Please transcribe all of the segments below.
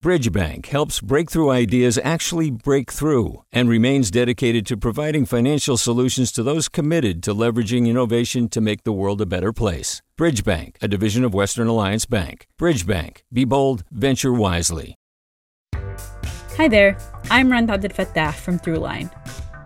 Bridgebank helps breakthrough ideas actually break through and remains dedicated to providing financial solutions to those committed to leveraging innovation to make the world a better place. Bridgebank, a division of Western Alliance Bank. Bridgebank, be bold, venture wisely. Hi there, I'm Rund Abdelfatah from Throughline.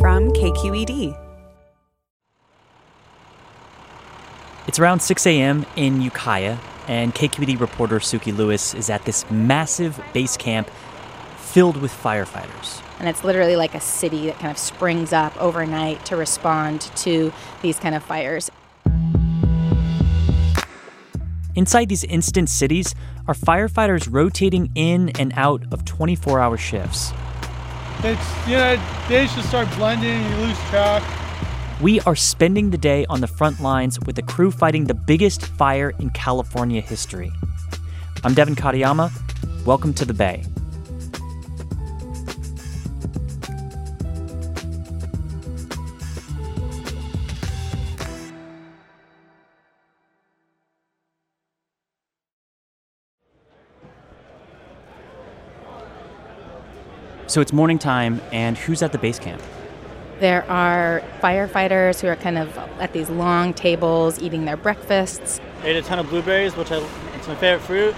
From KQED. It's around 6 a.m. in Ukiah, and KQED reporter Sukey Lewis is at this massive base camp filled with firefighters. And it's literally like a city that kind of springs up overnight to respond to these kind of fires. Inside these instant cities are firefighters rotating in and out of 24 hour shifts. It's, you know, they just start blending, you lose track. We are spending the day on the front lines with the crew fighting the biggest fire in California history. I'm Devin Katayama. Welcome to the Bay. So it's morning time, and who's at the base camp? There are firefighters who are kind of at these long tables eating their breakfasts. I ate a ton of blueberries, which I, it's my favorite fruit.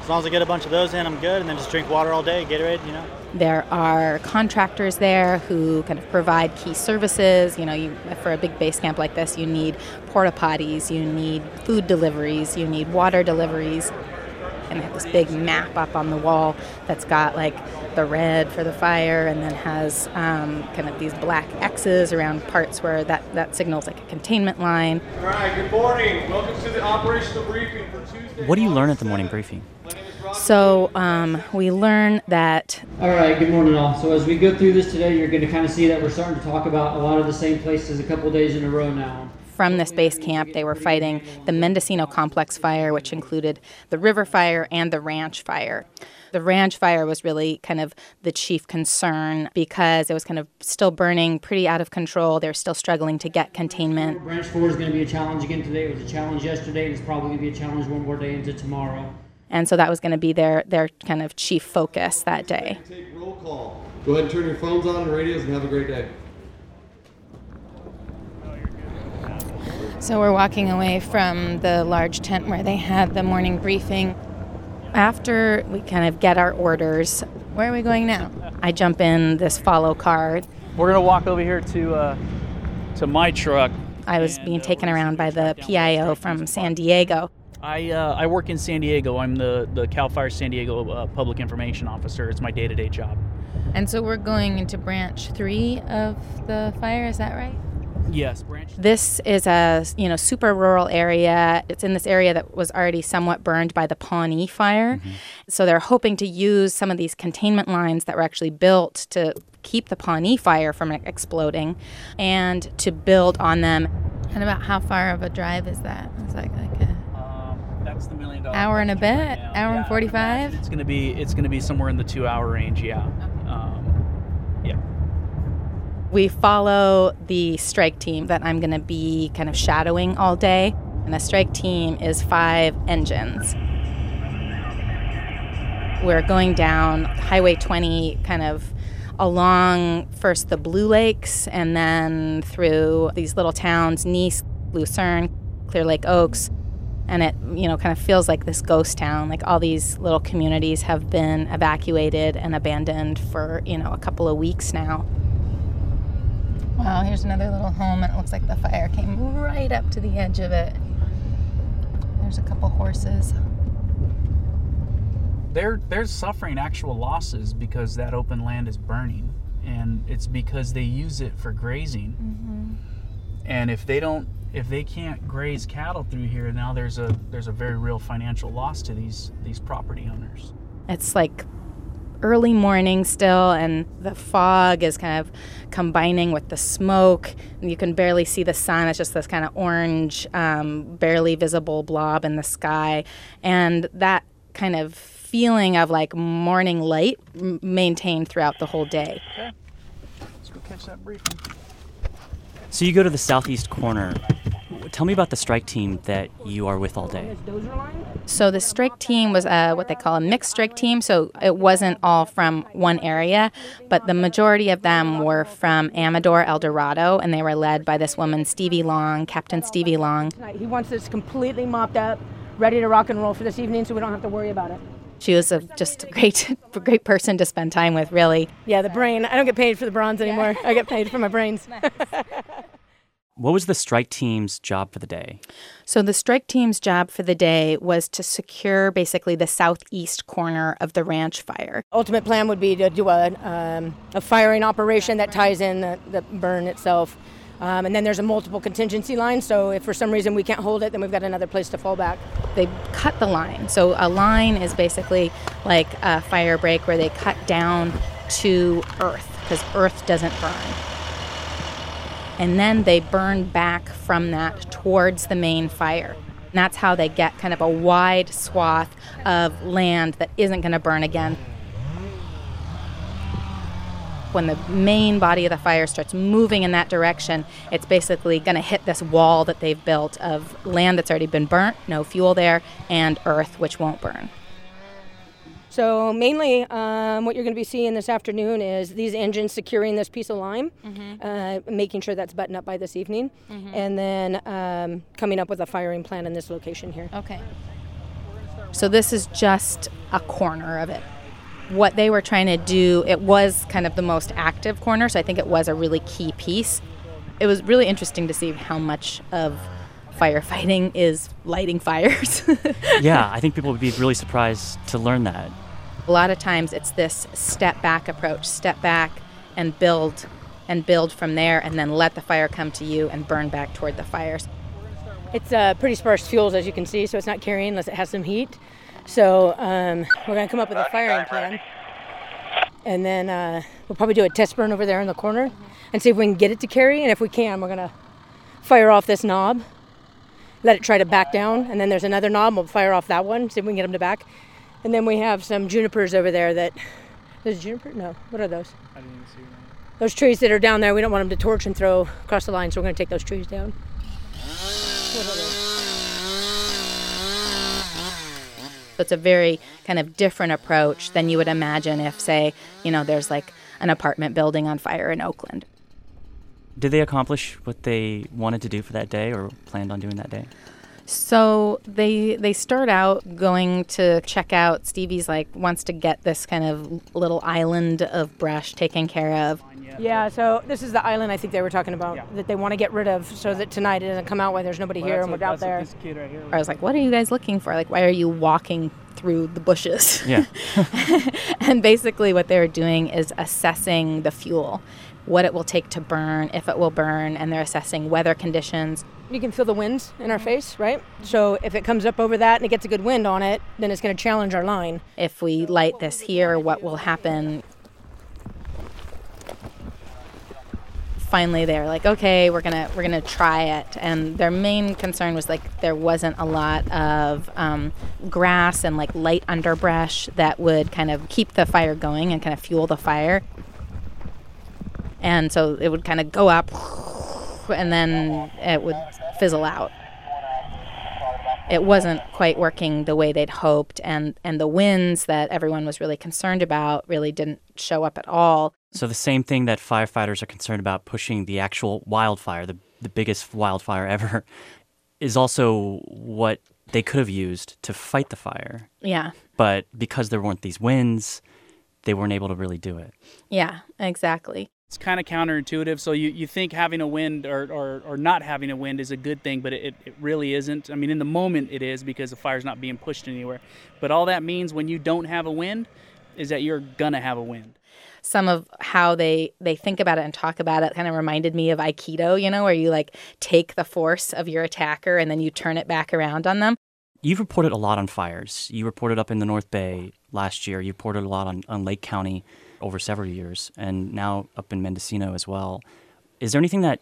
As long as I get a bunch of those in, I'm good, and then just drink water all day, Gatorade, you know. There are contractors there who kind of provide key services. You know, you, for a big base camp like this, you need porta potties, you need food deliveries, you need water deliveries and they have this big map up on the wall that's got like the red for the fire and then has um, kind of these black X's around parts where that, that signals like a containment line. All right, good morning. Welcome to the operational briefing for Tuesday. What do you learn at the morning briefing? So um, we learn that. All right, good morning, all. So as we go through this today, you're going to kind of see that we're starting to talk about a lot of the same places a couple days in a row now from this base camp, they were fighting the Mendocino Complex fire, which included the river fire and the ranch fire. The ranch fire was really kind of the chief concern because it was kind of still burning pretty out of control. They're still struggling to get containment. Branch 4 is going to be a challenge again today. It was a challenge yesterday, and it's probably going to be a challenge one more day into tomorrow. And so that was going to be their, their kind of chief focus that day. Take roll call. Go ahead and turn your phones on and radios and have a great day. So we're walking away from the large tent where they had the morning briefing. After we kind of get our orders, where are we going now? I jump in this follow car. We're gonna walk over here to uh, to my truck. I was being taken around by the PIO from San Diego. I uh, I work in San Diego. I'm the the Cal Fire San Diego uh, Public Information Officer. It's my day to day job. And so we're going into branch three of the fire. Is that right? Yes, branch. This is a you know super rural area. It's in this area that was already somewhat burned by the Pawnee fire. Mm-hmm. So they're hoping to use some of these containment lines that were actually built to keep the Pawnee fire from exploding, and to build on them. And about how far of a drive is that? It's like like a um, that's the million dollar hour and a bit, right hour yeah, and forty five. It's gonna be it's gonna be somewhere in the two hour range. Yeah. Um, yeah. We follow the strike team that I'm going to be kind of shadowing all day. And the strike team is five engines. We're going down Highway 20, kind of along first the Blue Lakes and then through these little towns Nice, Lucerne, Clearlake Oaks. And it, you know, kind of feels like this ghost town. Like all these little communities have been evacuated and abandoned for, you know, a couple of weeks now. Wow, here's another little home, and it looks like the fire came right up to the edge of it. There's a couple horses. They're they're suffering actual losses because that open land is burning, and it's because they use it for grazing. Mm-hmm. And if they don't if they can't graze cattle through here, now there's a there's a very real financial loss to these these property owners. It's like early morning still, and the fog is kind of combining with the smoke. And you can barely see the sun. It's just this kind of orange, um, barely visible blob in the sky. And that kind of feeling of like morning light m- maintained throughout the whole day. Okay. Let's go catch that briefing. So you go to the southeast corner. Tell me about the strike team that you are with all day. So the strike team was uh, what they call a mixed strike team. So it wasn't all from one area, but the majority of them were from Amador, El Dorado, and they were led by this woman, Stevie Long, Captain Stevie Long. He wants this completely mopped up, ready to rock and roll for this evening, so we don't have to worry about it. She was a just a great, great person to spend time with, really. Yeah, the brain. I don't get paid for the bronze anymore. I get paid for my brains. What was the strike team's job for the day? So the strike team's job for the day was to secure basically the southeast corner of the ranch fire. Ultimate plan would be to do a, um, a firing operation that ties in the, the burn itself. Um, and then there's a multiple contingency line, so if for some reason we can't hold it, then we've got another place to fall back. They cut the line. So a line is basically like a fire break where they cut down to earth because earth doesn't burn. And then they burn back from that towards the main fire. And that's how they get kind of a wide swath of land that isn't going to burn again. When the main body of the fire starts moving in that direction, it's basically going to hit this wall that they've built of land that's already been burnt, no fuel there, and earth, which won't burn. So mainly, um, what you're going to be seeing this afternoon is these engines securing this piece of line, uh, making sure that's buttoned up by this evening, and then um, coming up with a firing plan in this location here. Okay. So this is just a corner of it. What they were trying to do, it was kind of the most active corner, so I think it was a really key piece. It was really interesting to see how much of firefighting is lighting fires. yeah, I think people would be really surprised to learn that. A lot of times it's this step back approach, step back and build and build from there and then let the fire come to you and burn back toward the fires. It's uh, pretty sparse fuels, as you can see, so it's not carrying unless it has some heat. So um, we're going to come up with a firing plan. And then uh, we'll probably do a test burn over there in the corner and see if we can get it to carry. And if we can, we're going to fire off this knob, let it try to back down. And then there's another knob, we'll fire off that one, see if we can get them to back. And then we have some junipers over there that. There's juniper? No. What are those? I didn't even see them. Those trees that are down there, we don't want them to torch and throw across the line, so we're going to take those trees down. What are those? So it's a very kind of different approach than you would imagine if, say, you know, there's like an apartment building on fire in Oakland. Did they accomplish what they wanted to do for that day or planned on doing that day? So they they start out going to check out. Stevie's like wants to get this kind of little island of brush taken care of. Yeah, so this is the island I think they were talking about that they want to get rid of so that tonight it doesn't come out when there's nobody here and we're out there. I was like, "What are you guys looking for? Like, why are you walking through the bushes?" Yeah. and basically, what they're doing is assessing the fuel, what it will take to burn, if it will burn, and they're assessing weather conditions. You can feel the winds in our face, right? So if it comes up over that and it gets a good wind on it, then it's going to challenge our line. If we light this here, what will happen? Finally, they're like, okay, we're gonna we're gonna try it. And their main concern was like there wasn't a lot of um, grass and like light underbrush that would kind of keep the fire going and kind of fuel the fire. And so it would kind of go up, and then it would fizzle out it wasn't quite working the way they'd hoped and and the winds that everyone was really concerned about really didn't show up at all So the same thing that firefighters are concerned about pushing the actual wildfire, the the biggest wildfire ever, is also what they could have used to fight the fire. yeah But because there weren't these winds, they weren't able to really do it. yeah exactly It's kind of counterintuitive. So you, you think having a wind or, or, or not having a wind is a good thing, but it, it really isn't. I mean, in the moment it is because the fire's not being pushed anywhere. But all that means when you don't have a wind, is that you're gonna have a wind. Some of how they they think about it and talk about it kind of reminded me of aikido, you know, where you like take the force of your attacker and then you turn it back around on them. You've reported a lot on fires. You reported up in the North Bay last year. You reported a lot on, on Lake County over several years, and now up in Mendocino as well. Is there anything that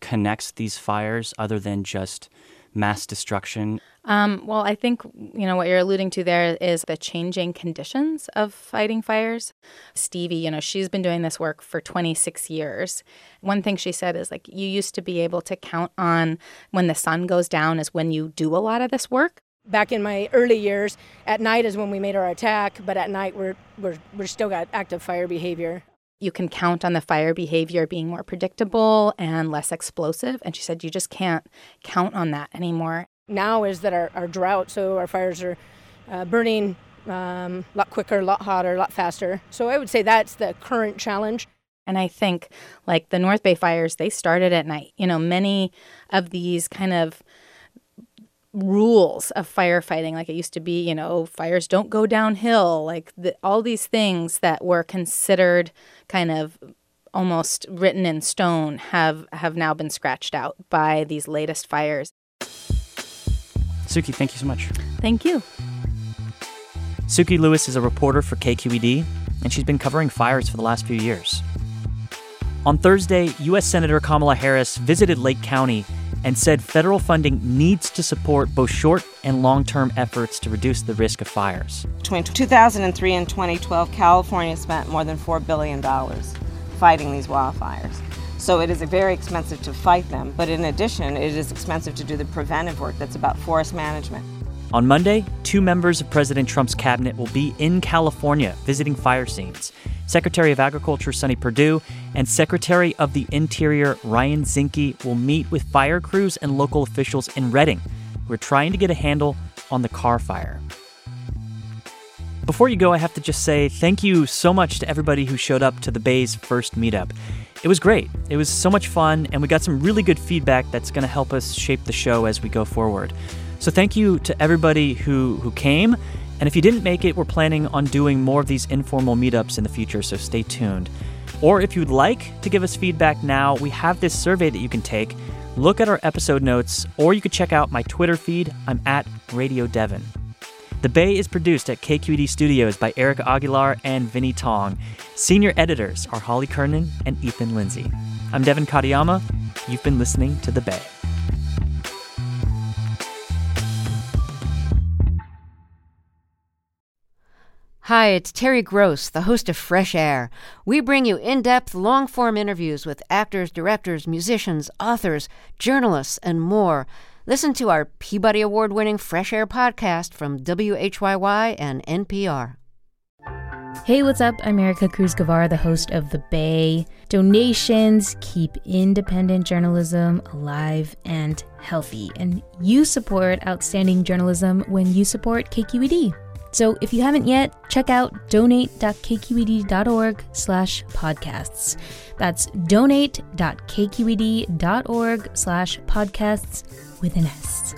connects these fires other than just mass destruction? Um, well, I think you know what you're alluding to there is the changing conditions of fighting fires. Stevie, you know, she's been doing this work for 26 years. One thing she said is like you used to be able to count on when the sun goes down is when you do a lot of this work. Back in my early years, at night is when we made our attack, but at night we're we're we're still got active fire behavior. You can count on the fire behavior being more predictable and less explosive. And she said you just can't count on that anymore. Now is that our, our drought, so our fires are uh, burning um, a lot quicker, a lot hotter, a lot faster. So I would say that's the current challenge. And I think, like the North Bay fires, they started at night. You know, many of these kind of rules of firefighting like it used to be you know fires don't go downhill like the, all these things that were considered kind of almost written in stone have have now been scratched out by these latest fires Sukey, thank you so much. thank you Sukey Lewis is a reporter for KQED, and she's been covering fires for the last few years. On Thursday, U.S. Senator Kamala Harris visited Lake County and said federal funding needs to support both short and long term efforts to reduce the risk of fires. Between 2003 and 2012, California spent more than $4 billion fighting these wildfires. So it is very expensive to fight them, but in addition, it is expensive to do the preventive work that's about forest management. On Monday, two members of President Trump's cabinet will be in California visiting fire scenes. Secretary of Agriculture Sonny Perdue and Secretary of the Interior Ryan Zinke will meet with fire crews and local officials in Redding who are trying to get a handle on the Carr fire. Before you go, I have to just say thank you so much to everybody who showed up to the Bay's first meetup. It was great. It was so much fun, and we got some really good feedback that's going to help us shape the show as we go forward. So thank you to everybody who, who came. And if you didn't make it, we're planning on doing more of these informal meetups in the future, so stay tuned. Or if you'd like to give us feedback now, we have this survey that you can take. Look at our episode notes, or you could check out my Twitter feed. I'm at Radio Devin. The Bay is produced at KQED Studios by Eric Aguilar and Vinnee Tong. Senior editors are Holly Kernan and Ethan Lindsey. I'm Devin Katayama. You've been listening to The Bay. Hi, it's Terry Gross, the host of Fresh Air. We bring you in depth, long form interviews with actors, directors, musicians, authors, journalists, and more. Listen to our Peabody Award winning Fresh Air podcast from WHYY and NPR. Hey, what's up? I'm Erica Cruz Guevara, the host of The Bay. Donations keep independent journalism alive and healthy, and you support outstanding journalism when you support KQED. So if you haven't yet, check out donate.kqed.org slash podcasts. That's donate.kqed.org slash podcasts with an S.